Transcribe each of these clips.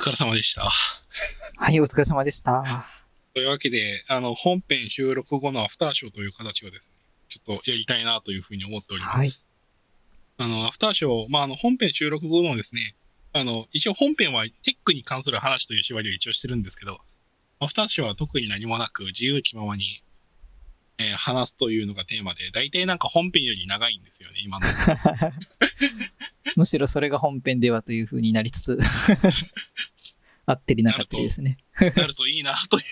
疲れ様でした。はい、お疲れ様でした。というわけで、あの、本編収録後のアフターショーという形をですね、ちょっとやりたいなというふうに思っております。はいあの、アフターショー、まあ、あの、本編収録後のですね、あの、一応本編はテックに関する話という縛りを一応してるんですけど、アフターショーは特に何もなく自由気ままに、えー話すというのがテーマで、大体なんか本編より長いんですよね、今の。むしろそれが本編ではという風になりつつ、合ってりなかったりですね。なるといいなという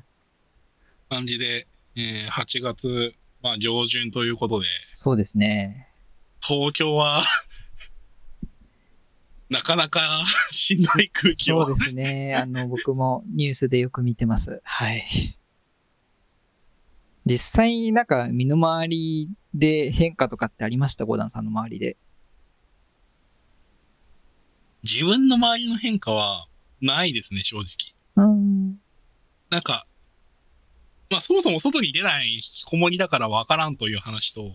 感じで、えー8月、まあ、上旬ということで、そうですね。東京は、なかなかしんどい空気をそうですね。あの、僕もニュースでよく見てます。はい。実際、なんか、身の回りで変化とかってありました？ゴダンさんの周りで。自分の周りの変化はないですね、正直。うん。なんか、まあそもそも外に出ない子守だからわからんという話と、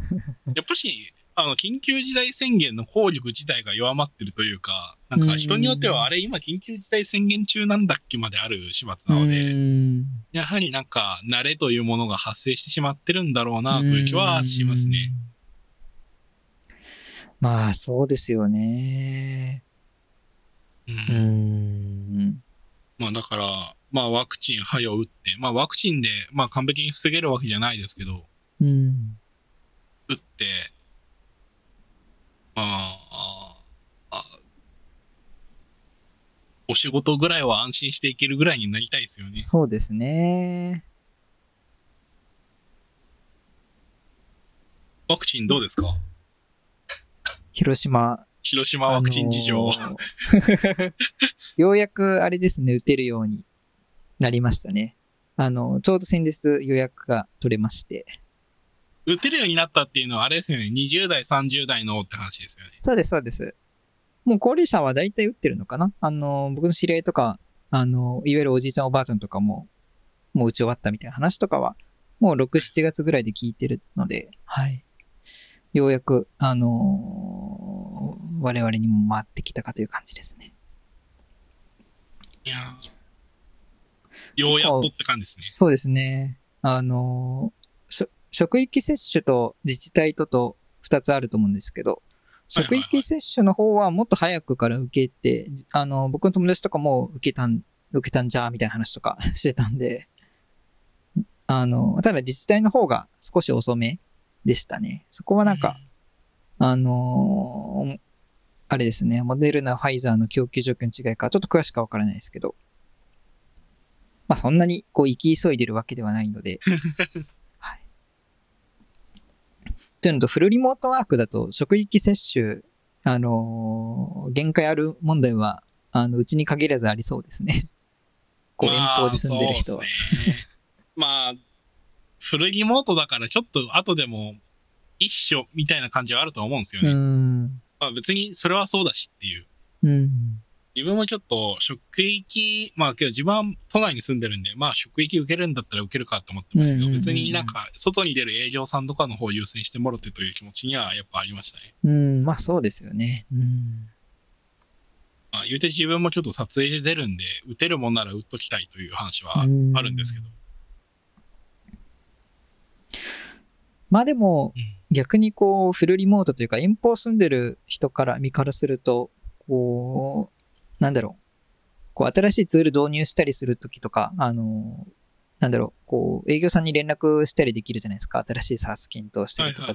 やっぱし、あの、緊急事態宣言の効力自体が弱まってるというか、なんか人によってはあれ今緊急事態宣言中なんだっけまである始末なので、うんやはりなんか慣れというものが発生してしまってるんだろうなという気はしますね。。まあ、そうですよね。うんうん。まあだから、まあワクチン早を打って、まあワクチンで、まあ完璧に防げるわけじゃないですけど、うん。打って、まあ、お仕事ぐらいは安心していけるぐらいになりたいですよね。そうですね。ワクチンどうですか？広島。広島ワクチン事情。あのー ようやくあれですね、打てるようになりましたね。あの、ちょうど先日予約が取れまして。打てるようになったっていうのはあれですよね。20代、30代のって話ですよね。そうです、そうです。もう高齢者は大体打ってるのかな？あの、僕の知り合いとか、あの、いわゆるおじいちゃんおばあちゃんとかも、もう打ち終わったみたいな話とかは、もう6、7月ぐらいで聞いてるので、はい。ようやく、あのー我々にも回ってきたかという感じですね。いやーようやっとって感じですね。そうですね。あのー職域接種と自治体とと2つあると思うんですけど、職域接種の方はもっと早くから受けて、じあの、僕の友達とかも受けたん、受けたんじゃーみたいな話とか してたんで、あの、ただ自治体の方が少し遅めでしたね。そこはなんか、あのーあれですね、モデルナ、ファイザーの供給状況の違いか、ちょっと詳しくはわからないですけど、まあそんなにこう行き急いでるわけではないので、はい。うのと、フルリモートワークだと、職域接種、あのー限界ある問題は、あの、うちに限らずありそうですね。こう、遠方で住んでる人はまあ。ねまあ、フルリモートだからちょっと後でも一緒みたいな感じはあると思うんですようね。ん。まあ別にそれはそうだしっていう。うん。自分もちょっと職域、まあけど自分は都内に住んでるんで、まあ職域受けるんだったら受けるかと思ってましたけど、別になんか外に出る営業さんとかの方を優先してもろてという気持ちにはやっぱありましたね。うん、まあそうですよね。うん。まあ言うて自分もちょっと撮影で出るんで、打てるもんなら打っときたいという話はあうんるんですけど。まあでもうん、逆にこう、フルリモートというか、遠方住んでる人から、身からすると、こう、なんだろう。こう、新しいツール導入したりするときとか、あの、なんだろう、こう、営業さんに連絡したりできるじゃないですか。新しい SaaS 検討したりとか。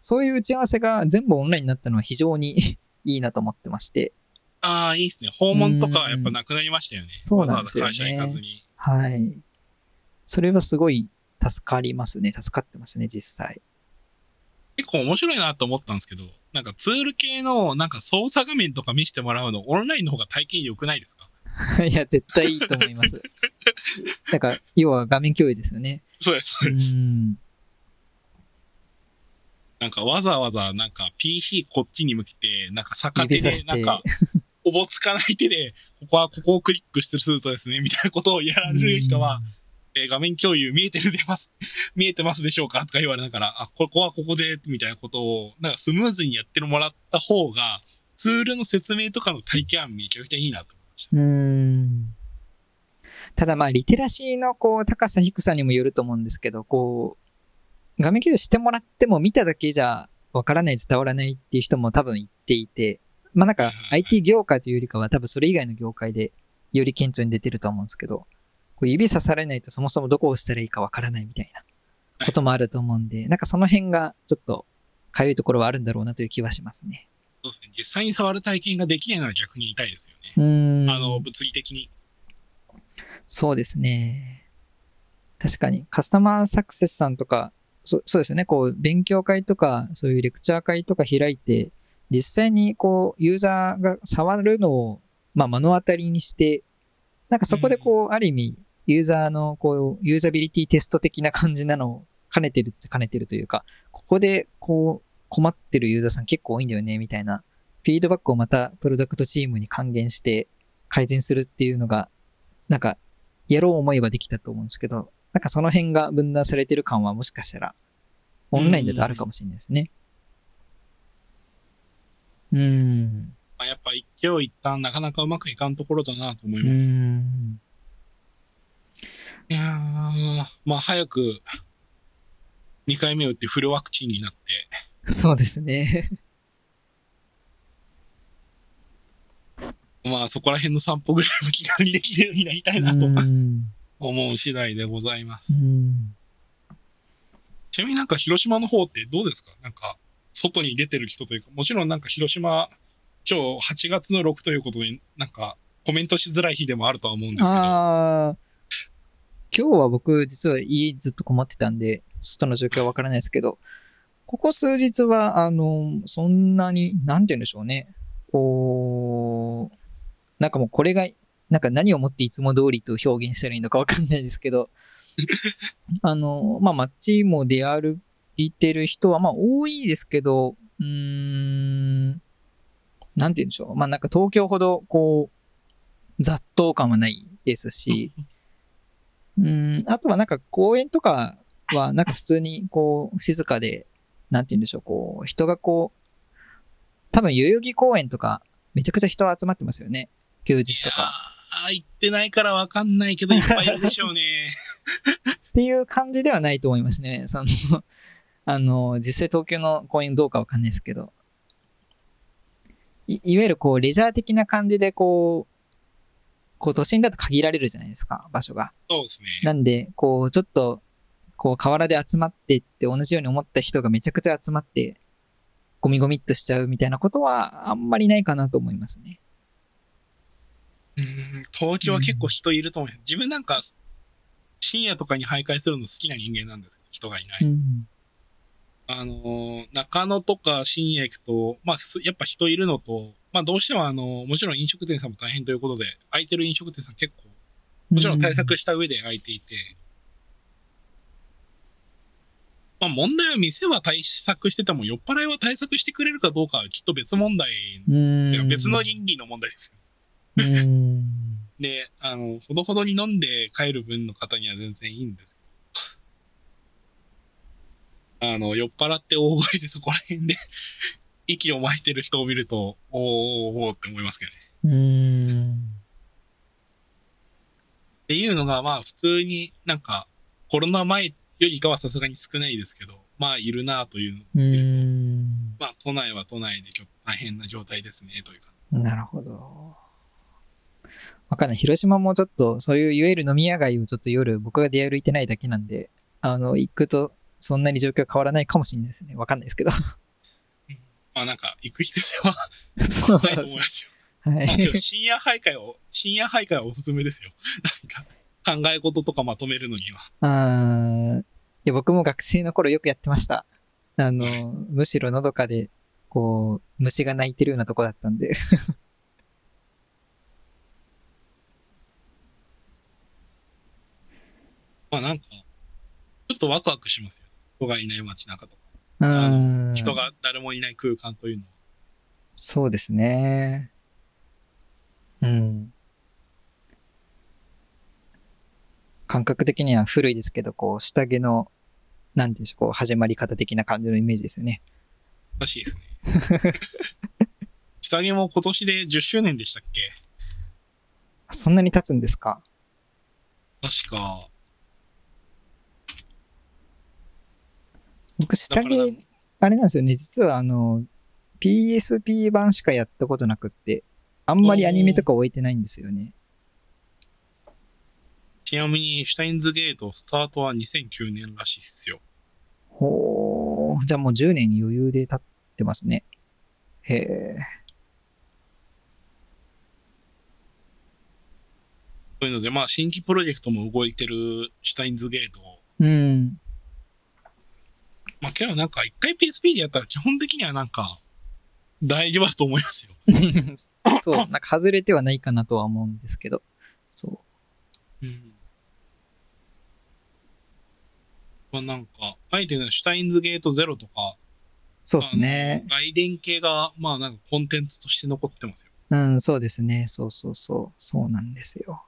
そういう打ち合わせが全部オンラインになったのは非常に いいなと思ってまして。ああ、いいですね。訪問とかはやっぱなくなりましたよね。そうなんですよねわざわざ会社行かずに。はい。それはすごい助かりますね。助かってますね、実際。結構面白いなと思ったんですけど、なんかツール系のなんか操作画面とか見せてもらうの、オンラインの方が体験良くないですか？いや、絶対いいと思います。だから、要は画面共有ですよね。そうです、そううです。ん。なんかわざわざなんか PC こっちに向けて、なんか逆手でなんか、おぼつかない手で、ここはここをクリックしてするとですね、みたいなことをやられる人は、えー画面共有見えてるでます、見えてますでしょうかとか言われながら、あ、ここはここで、みたいなことを、なんかスムーズにやってもらった方が、ツールの説明とかの体験はめちゃくちゃいいなと思いました。うーん。ただまあ、リテラシーのこう、高さ低さにもよると思うんですけど、こう、画面共有してもらっても見ただけじゃわからない、伝わらないっていう人も多分言っていて、まあなんか IT 業界というよりかは多分それ以外の業界でより顕著に出てると思うんですけど、こう指さされないとそもそもどこを押したらいいかわからないみたいなこともあると思うんで、なんかその辺がちょっとかゆいところはあるんだろうなという気はしますね。そうですね。実際に触る体験ができないのは逆に痛いですよね。うーん。あの、物理的に。そうですね。確かに、カスタマーサクセスさんとか、そそうですよね、こう、勉強会とか、そういうレクチャー会とか開いて、実際にこう、ユーザーが触るのを、まあ、目の当たりにして、なんかそこでこう、ある意味、ユーザーの、こう、ユーザビリティテスト的な感じなのを兼ねてるっちゃ兼ねてるというか、ここで、こう、困ってるユーザーさん結構多いんだよね、みたいな、フィードバックをまた、プロダクトチームに還元して、改善するっていうのが、なんか、やろう思えばできたと思うんですけど、なんかその辺が分断されてる感はもしかしたら、オンラインだとあるかもしれないですね。うーん。まあ、やっぱ一挙一旦なかなかうまくいかんところだなと思いうます。ーん。いやー、まあ早く2回目打ってフルワクチンになって、そうですね。まあそこら辺の散歩ぐらいも気軽にできるようになりたいうなと。思う次第でございますう。んちなみになんか広島の方ってどうですか？なんか外に出てる人というか、もちろんなんか広島、今日8月の6ということで、なんかコメントしづらい日でもあるとは思うんですけど、今日は僕実は家ずっと困ってたんで、外の状況はわからないですけど、ここ数日は、あの、そんなに、なんて言うんでしょうね。こう、なんかもうこれが、なんか何をもっていつも通りと表現したらいいのかわかんないですけど、あの、まあ、街も出歩いてる人は、まあ、多いですけど、うーん、なんて言うんでしょう。まあ、なんか東京ほど、こう、雑踏感はないですし、うん、あとはなんか公園とかはなんか普通にこう静かで、なんて言うんでしょう、こう人がこう、多分代々木公園とかめちゃくちゃ人集まってますよね。休日とか。ああ、行ってないからわかんないけど、いっぱいいるでしょうね。っていう感じではないと思いますね。その、あの、実際東京の公園どうかわかんないですけど。いいわゆるこうレジャー的な感じでこう、こう都心だと限られるじゃないですか、場所が。そうですね。なんで、こう、ちょっと、こう、河原で集まってって同じように思った人がめちゃくちゃ集まって、ゴミゴミっとしちゃうみたいなことはあんまりないかなと思いますね。うん東京は結構人いると思う。自分なんか、深夜とかに徘徊するの好きな人間なんです人がいない。うん。あのー中野とか深夜行くと、まあ、すやっぱ人いるのと、まあ、どうしてもあのーもちろん飲食店さんも大変ということで、空いてる飲食店さん結構、もちろん対策した上で空いていて、まあ、問題は店は対策してても、酔っ払いは対策してくれるかどうかはきっと別問題、別の倫理の問題ですよ。うん。で、あの、ほどほどに飲んで帰る分の方には全然いいんですけど。あの、酔っ払って大声でそこら辺で息を巻いてる人を見ると、おーおーって思いますけどね。うん。っていうのが、まあ普通になんか、コロナ前よりかはさすがに少ないですけど、まあいるなというのをう見ると、ん。まあ都内は都内でちょっと大変な状態ですね、というか。なるほど。わかんない。広島もちょっと、そういういわゆる飲み屋街をちょっと夜僕が出歩いてないだけなんで、あの、行くとそんなに状況変わらないかもしれないですね。わかんないですけど。まあなんか、行く人ではそうないと思いますよ。はい。深夜徘徊を、深夜徘徊はおすすめですよ。なんか、考え事とかまとめるのには。あーいや僕も学生の頃よくやってました。あの、はいむしろのどかで、こう、虫が鳴いてるようなとこだったんで。まあなんか、ちょっとワクワクしますよ。人がいない街中とか。うん。人が誰もいない空間というのは。そうですね。うん。感覚的には古いですけど、こう、下着の、なんでしょう、こう、始まり方的な感じのイメージですよね。おかしいですね。下着も今年で10周年でしたっけ？そんなに経つんですか？確か。僕、下着、あれなんですよね。実はあの、PSP 版しかやったことなくって、あんまりアニメとか置いてないんですよね。ちなみに、シュタインズゲートスタートは2009年らしいっすよ。ほー。じゃあもう10年余裕で経ってますね。へえ。そういうので、まあ、新規プロジェクトも動いてるシュタインズゲート。うん。まあ、けどなんか、一回 PSP でやったら基本的にはなんか、大丈夫だと思いますよ。そう、なんか外れてはないかなとは思うんですけど。そう。うん。まあ、なんか、あえてね、シュタインズゲートゼロとか、そうですね。外伝系が、まあなんかコンテンツとして残ってますよ。うん、そうですね。そうそうそう。そうなんですよ。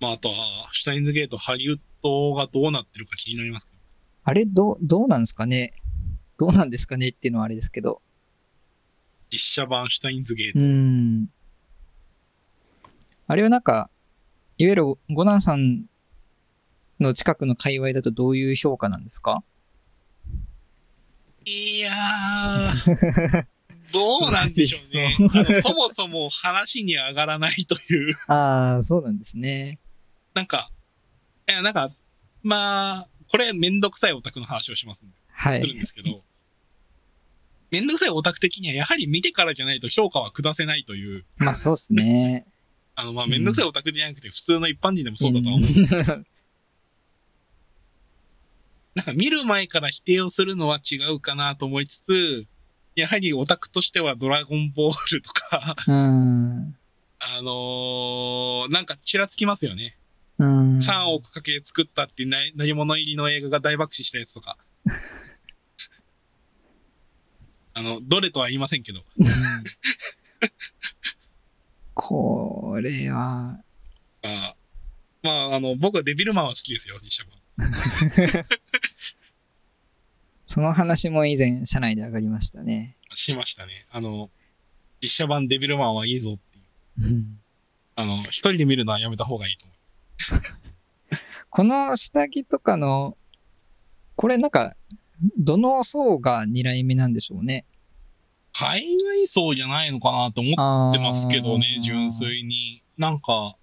まあ、あとは、シュタインズゲート、ハリウッドがどうなってるか気になりますけど。あれ、どう、どうなんですかね？どうなんですかねっていうのはあれですけど。実写版シュタインズゲート。うん。あれはなんか、いわゆるゴナンさんの近くの界隈だとどういう評価なんですか？いやー、どうなんでしょうね。そもそも話に上がらないという。ああ、そうなんですね。なんか、いや、なんか、まあ、これめんどくさいオタクの話をしますんで、はい。するんですけど、めんどくさいオタク的にはやはり見てからじゃないと評価は下せないという、まあそうですね。あの、まあ、めんどくさいオタクじゃなくて普通の一般人でもそうだとは思う。うん なんか見る前から否定をするのは違うかなと思いつつ、やはりオタクとしてはドラゴンボールとか、うん。あのーなんかちらつきますよね。うん。3億かけて作ったってな何物入りの映画が大爆死したやつとか。あの、どれとは言いませんけど。これは、あまあ、あの、僕はデビルマンは好きですよ、実写版。その話も以前、社内で上がりましたね。しましたね。あの、実写版デビルマンはいいぞっていう。うんあの、一人で見るのはやめた方がいいと思う。この下着とかの、これなんか、どの層が狙い目なんでしょうね？海外層じゃないのかなと思あってますけどね、ー純。粋に。なんか、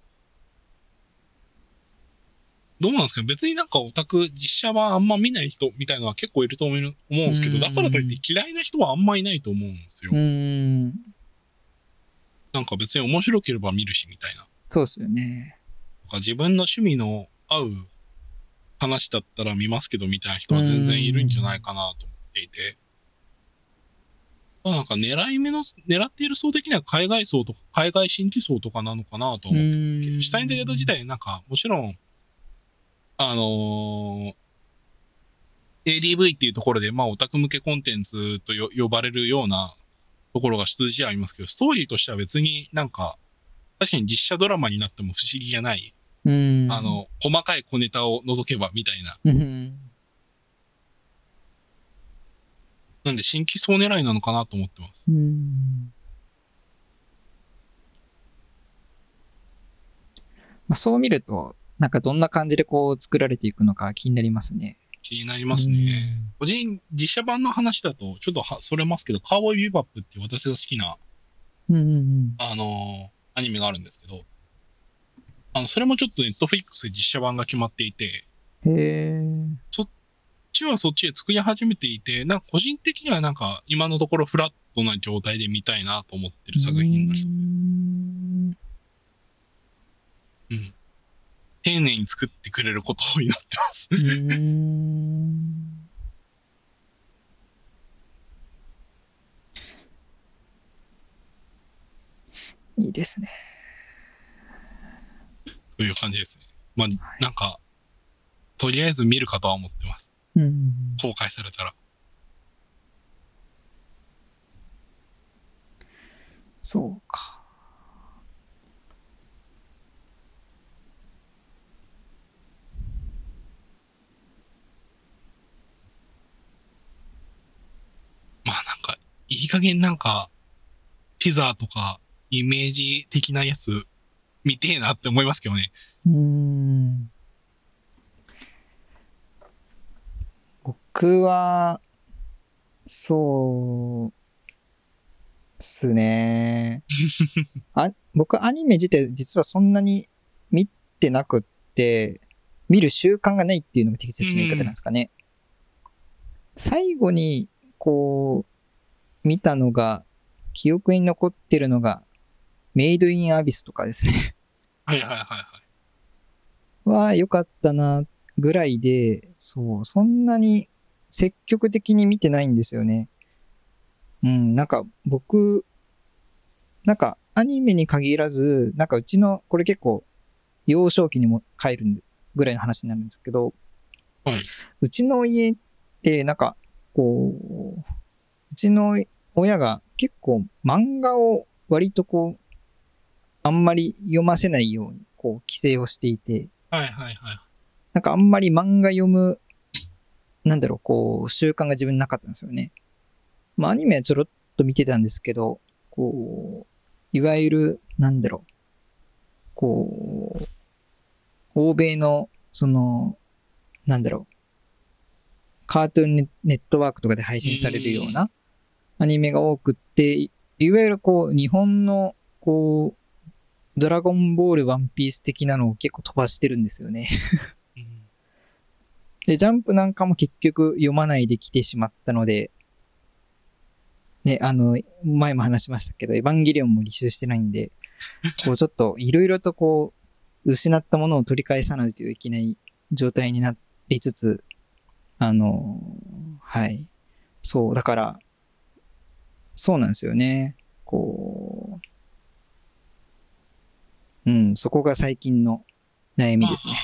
どうなんですか別になんかオタク、実写版あんま見ない人みたいのは結構いると思う思うんですけど、うんだからといって嫌いな人はあんまいないと思うんですよう。ん。なんか別に面白ければ見るしみたいな。そうですよね。か自分の趣味の合う話だったら見ますけどみたいな人は全然いるんじゃないかなと思っていて。まあなんか狙い目の、狙っている層的には海外層とか海外新規層とかなのかなと思ってますけど、シュタインズゲート自体なんかもちろん、あのー ADV っていうところで、まあオタク向けコンテンツとよ呼ばれるようなところが出自ありますけど、ストーリーとしては別になんか、確かに実写ドラマになっても不思議じゃないうん。あ、の、細かい小ネタを除けばみたいな。うん。なんで新規層狙いなのかなと思ってます。うん。まあ、そう見ると、なんかどんな感じでこう作られていくのか気になりますね。気になりますね。個人、実写版の話だと、ちょっとは、それますけど、カーボーイビバップっていう私が好きな、うん。うんうんあのーアニメがあるんですけど、あの、それもちょっとネットフリックスで実写版が決まっていて、うん。へえ。そっちはそっちで作り始めていて、なんか個人的にはなんか今のところフラットな状態で見たいなと思ってる作品の一つ。うんうん。丁寧に作ってくれることを祈ってます。いいですね。という感じですね。まあ、なんか、とりあえず見るかとは思ってます。うん。公開されたら。そうか。いい加減なんか、ティザーとか、イメージ的なやつ、見てえなって思いますけどね。うーん。僕は、そう、すね。あ、僕アニメ自体実はそんなに見てなくって、見る習慣がないっていうのが適切な言い方なんですかね。最後に、こう、見たのが、記憶に残ってるのが、メイドインアビスとかですね。はいはいはいはい。は良かったな、ぐらいで、そう、そんなに積極的に見てないんですよね。うん、なんか僕、なんかアニメに限らず、なんかうちの、これ結構、幼少期にも帰るぐらいの話になるんですけど、はい。うちの家って、なんか、こう、うちの親が結構漫画を割とこう、あんまり読ませないように、こう、規制をしていて、はいはいはい。なんかあんまり漫画読む、なんだろう、こう、習慣が自分になかったんですよね。まあアニメはちょろっと見てたんですけど、こう、いわゆる、なんだろう、こう、欧米の、その、なんだろう、カートゥーンネネットワークとかで配信されるようなアニメが多くって、いいわゆるこう、日本の、こう、ドラゴンボール、ワンピース的なのを結構飛ばしてるんですよね。うんで、ジャンプなんかも結局読まないで来てしまったので、ね、あの、前も話しましたけど、エヴァンゲリオンも履修してないんで、こうちょっといろいろとこう、失ったものを取り返さないといけない状態になりつつ、あの、はい。そう、だから、そうなんですよね。こう、うん、そこが最近の悩みですね。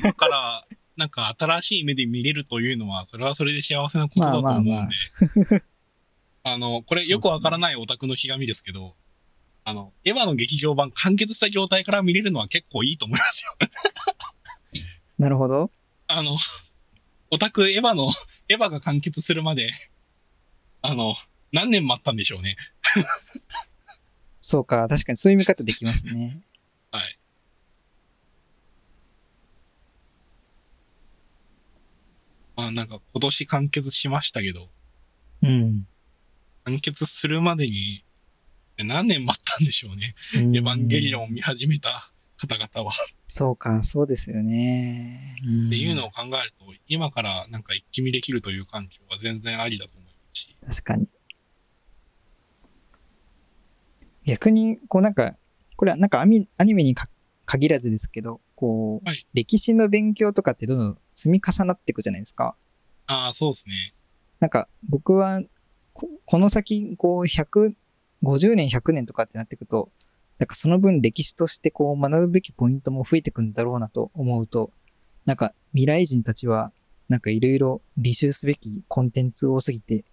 今から、なんか新しい目で見れるというのは、それはそれで幸せなことだと思うんで。まあまあの、これよくわからないオタクのひがみですけど、あの、エヴァの劇場版完結した状態から見れるのは結構いいと思いますよ。なるほど。あの、オタクエヴァの、エヴァが完結するまで、あの、何年待ったんでしょうね。そうか、確かにそういう見方できますね。はい。まあなんか今年完結しましたけど、うん。完結するまでに何年待ったんでしょうね。エエヴァンゲリオンを見始めた方々は。そうか、そうですよね。んっていうのを考えると、今からなんか一気見できるという環境は全然ありだと思いますし。確かに。逆に、こうなんか、これはなんかアニアニメにか限らずですけど、こう、はい歴史の勉強とかってどんどん積み重なっていくじゃないですか。ああ、そうですね。なんか僕はこ、この先、こう、150年、100年とかってなっていくと、なんかその分歴史としてこう学ぶべきポイントも増えてくんだろうなと思うと、なんか未来人たちは、なんかいろいろ履修すべきコンテンツ多すぎて、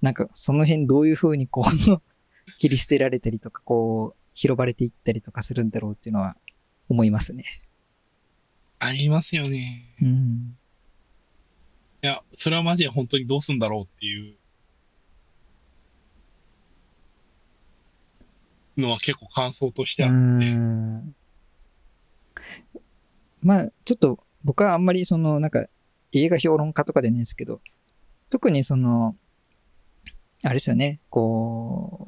なんかその辺どういう風にこう、切り捨てられたりとか、こう、拾われていったりとかするんだろうっていうのは思いますね。ありますよね。うん。いや、それはマジで本当にどうすんだろうっていうのは結構感想としてあうって。んまあ、ちょっと僕はあんまりその、なんか映画評論家とかでないですけど、特にその、あれですよね、こう、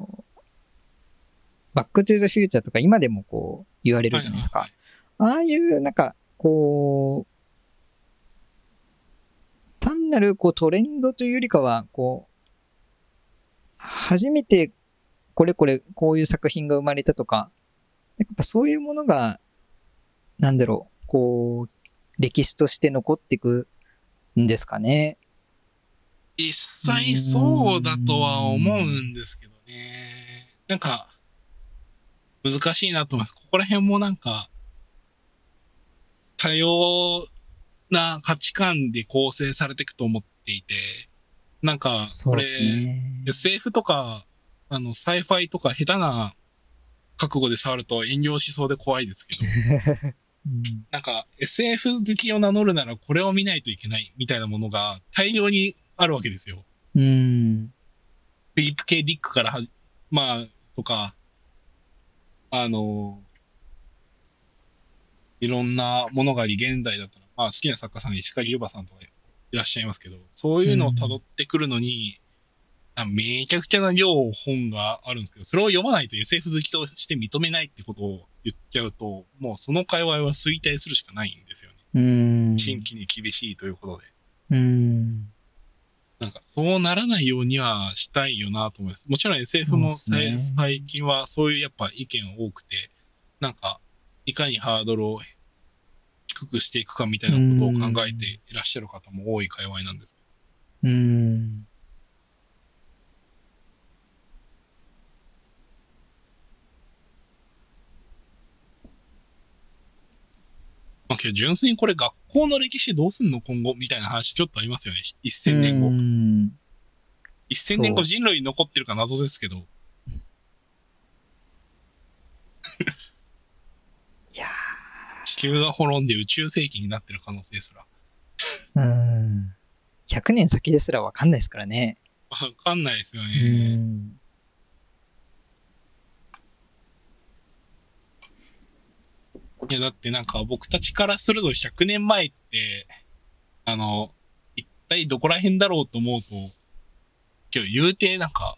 バックトゥーザフューチャーとか今でもこう言われるじゃないですか。はいああいう、なんか、こう、単なるこうトレンドというよりかは、こう、初めてこれこれこういう作品が生まれたとか、やっぱそういうものが、なんだろう、こう、歴史として残っていくんですかね。実際そうだとは思うんですけどね。なんか、難しいなと思います。ここら辺もなんか、多様な価値観で構成されていくと思っていて、なんか、これ、ね。SF とか、あの、 sci-fi とか下手な覚悟で触ると炎上しそうで怖いですけど、うんなんか SF 好きを名乗るならこれを見ないといけないみたいなものが大量にあるわけですよ。うん。フィリップ・ケイ・ディックからは、まあ、とか、あの、いろんなものがあり、現代だったら、まあ好きな作家さん、柞刈湯葉さんとかいらっしゃいますけど、そういうのを辿ってくるのに、あめちゃくちゃな量本があるんですけど、それを読まないと SF 好きとして認めないってことを言っちゃうと、もうその界隈は衰退するしかないんですよね。うん。新規に厳しいということで。うん。なんかそうならないようにはしたいよなと思います。もちろん SF もね最近はそういうやっぱ意見多くて、なんかいかにハードルを低くしていくかみたいなことを考えていらっしゃる方も多い界隈なんですけうん。まあけど純粋にこれ学校の歴史どうすんの今後みたいな話ちょっとありますよね。1000年後う。ん1000年後人類に残ってるか謎ですけど、いや地球が滅んで宇宙世紀になってる可能性すら。ーうん。100年先ですらわかんないですからね。わかんないですようね。いや、だってなんか僕たちからすると100年前って、あの、一体どこら辺だろうと思うと、今日言うてなんか、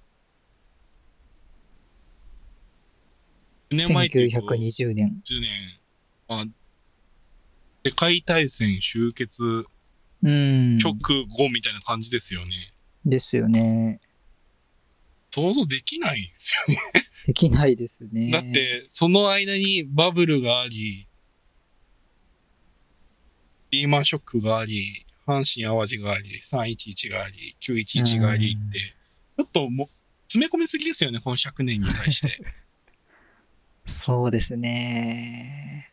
100年前っていうと1920年。10年、まあ、世界大戦終結うん。直後みたいな感じですよね。ですよね。想像できないんですよね。できないですね。だっ、て、その間にバブルがあり、リーマンショックがあり、阪神淡路があり、311があり、911がありって、ちょっともう、詰め込みすぎですよね、この100年に対して。そうですね。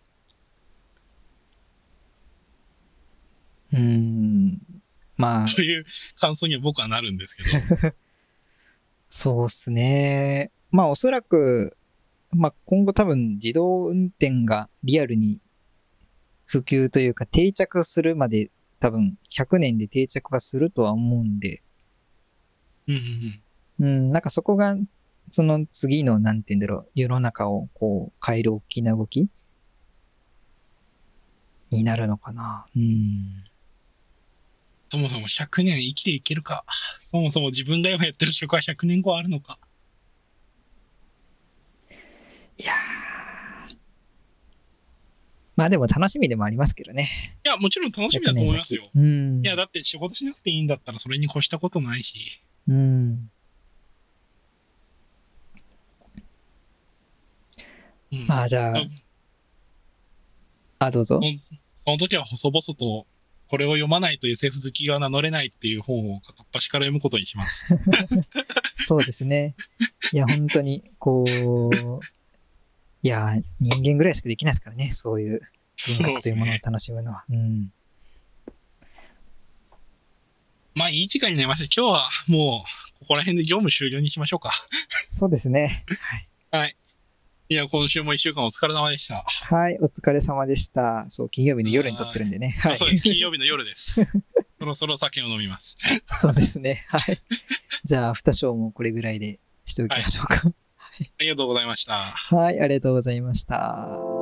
うん。まあ、という感想には僕はなるんですけど。そうっすね。まあおそらく、まあ今後多分自動運転がリアルに普及というか定着するまで多分100年で定着はするとは思うんで、うんうんなんかそこがその次のなんて言うんだろう、世の中をこう変える大きな動きになるのかな。うん。そもそも100年生きていけるか。そもそも自分が今やってる職は100年後あるのか。いやーまあでも楽しみでもありますけどね。いや、もちろん楽しみだと思いますよ。100年先うん。いや、だって仕事しなくていいんだったらそれに越したことないし。うん。うん、まあじゃあうん、あ、どうぞ。その時は細々と、これを読まないと SF 好きが名乗れないっていう本を片っ端から読むことにします。そうですね。いや、本当に、こう、いや、人間ぐらいしかできないですからね、そういう文学というものを楽しむのは。うん。まあいい時間になりました。今日はもう、ここら辺で業務終了にしましょうか。そうですね。はい。はい。いや、今週も一週間お疲れ様でした。はい、お疲れ様でした。そう、金曜日の夜に撮ってるんでね。はいあ。そうです。金曜日の夜です。そろそろ酒を飲みます。そうですね。はい。じゃあ、アフターショーもこれぐらいでしておきましょうか。ありがとうございました。はい、ありがとうございました。